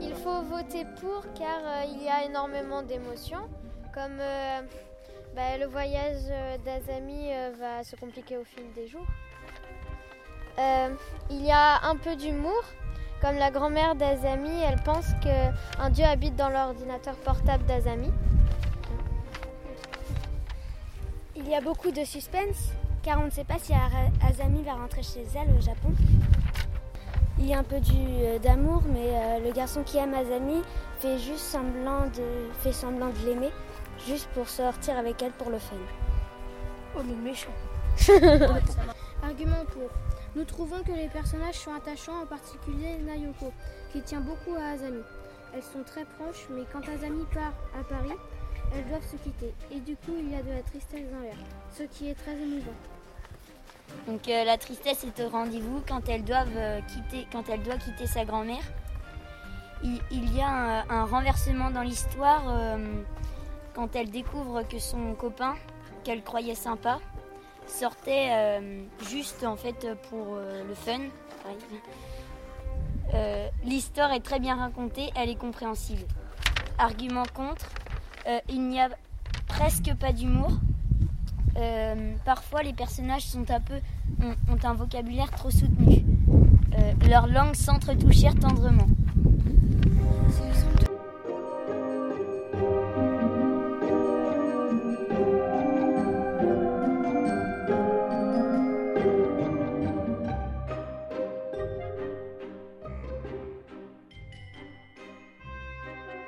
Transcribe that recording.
Il faut voter pour car euh, il y a énormément d'émotions, comme euh, bah, le voyage euh, d'Azami va se compliquer au fil des jours. Il y a un peu d'humour, comme la grand-mère d'Azami, elle pense qu'un dieu habite dans l'ordinateur portable d'Azami. Il y a beaucoup de suspense car on ne sait pas si Azami va rentrer chez elle au Japon. Il y a un peu euh, d'amour, mais euh, le garçon qui aime Azami fait juste semblant de, fait semblant de l'aimer, juste pour sortir avec elle pour le fun. Oh, le méchant. Argument pour. Nous trouvons que les personnages sont attachants, en particulier Nayoko, qui tient beaucoup à Azami. Elles sont très proches, mais quand Azami part à Paris, elles doivent se quitter. Et du coup, il y a de la tristesse dans l'air, ce qui est très émouvant. Donc euh, la tristesse est au rendez-vous quand doivent euh, elle doit quitter sa grand-mère. Il, y a un, renversement dans l'histoire euh, quand elle découvre que son copain, qu'elle croyait sympa, sortait juste en fait pour le fun. L'histoire est très bien racontée, elle est compréhensible. Argument contre, il n'y a presque pas d'humour. Euh, parfois, les personnages ont, ont un vocabulaire trop soutenu. Euh, leurs langues s'entretouchèrent tendrement.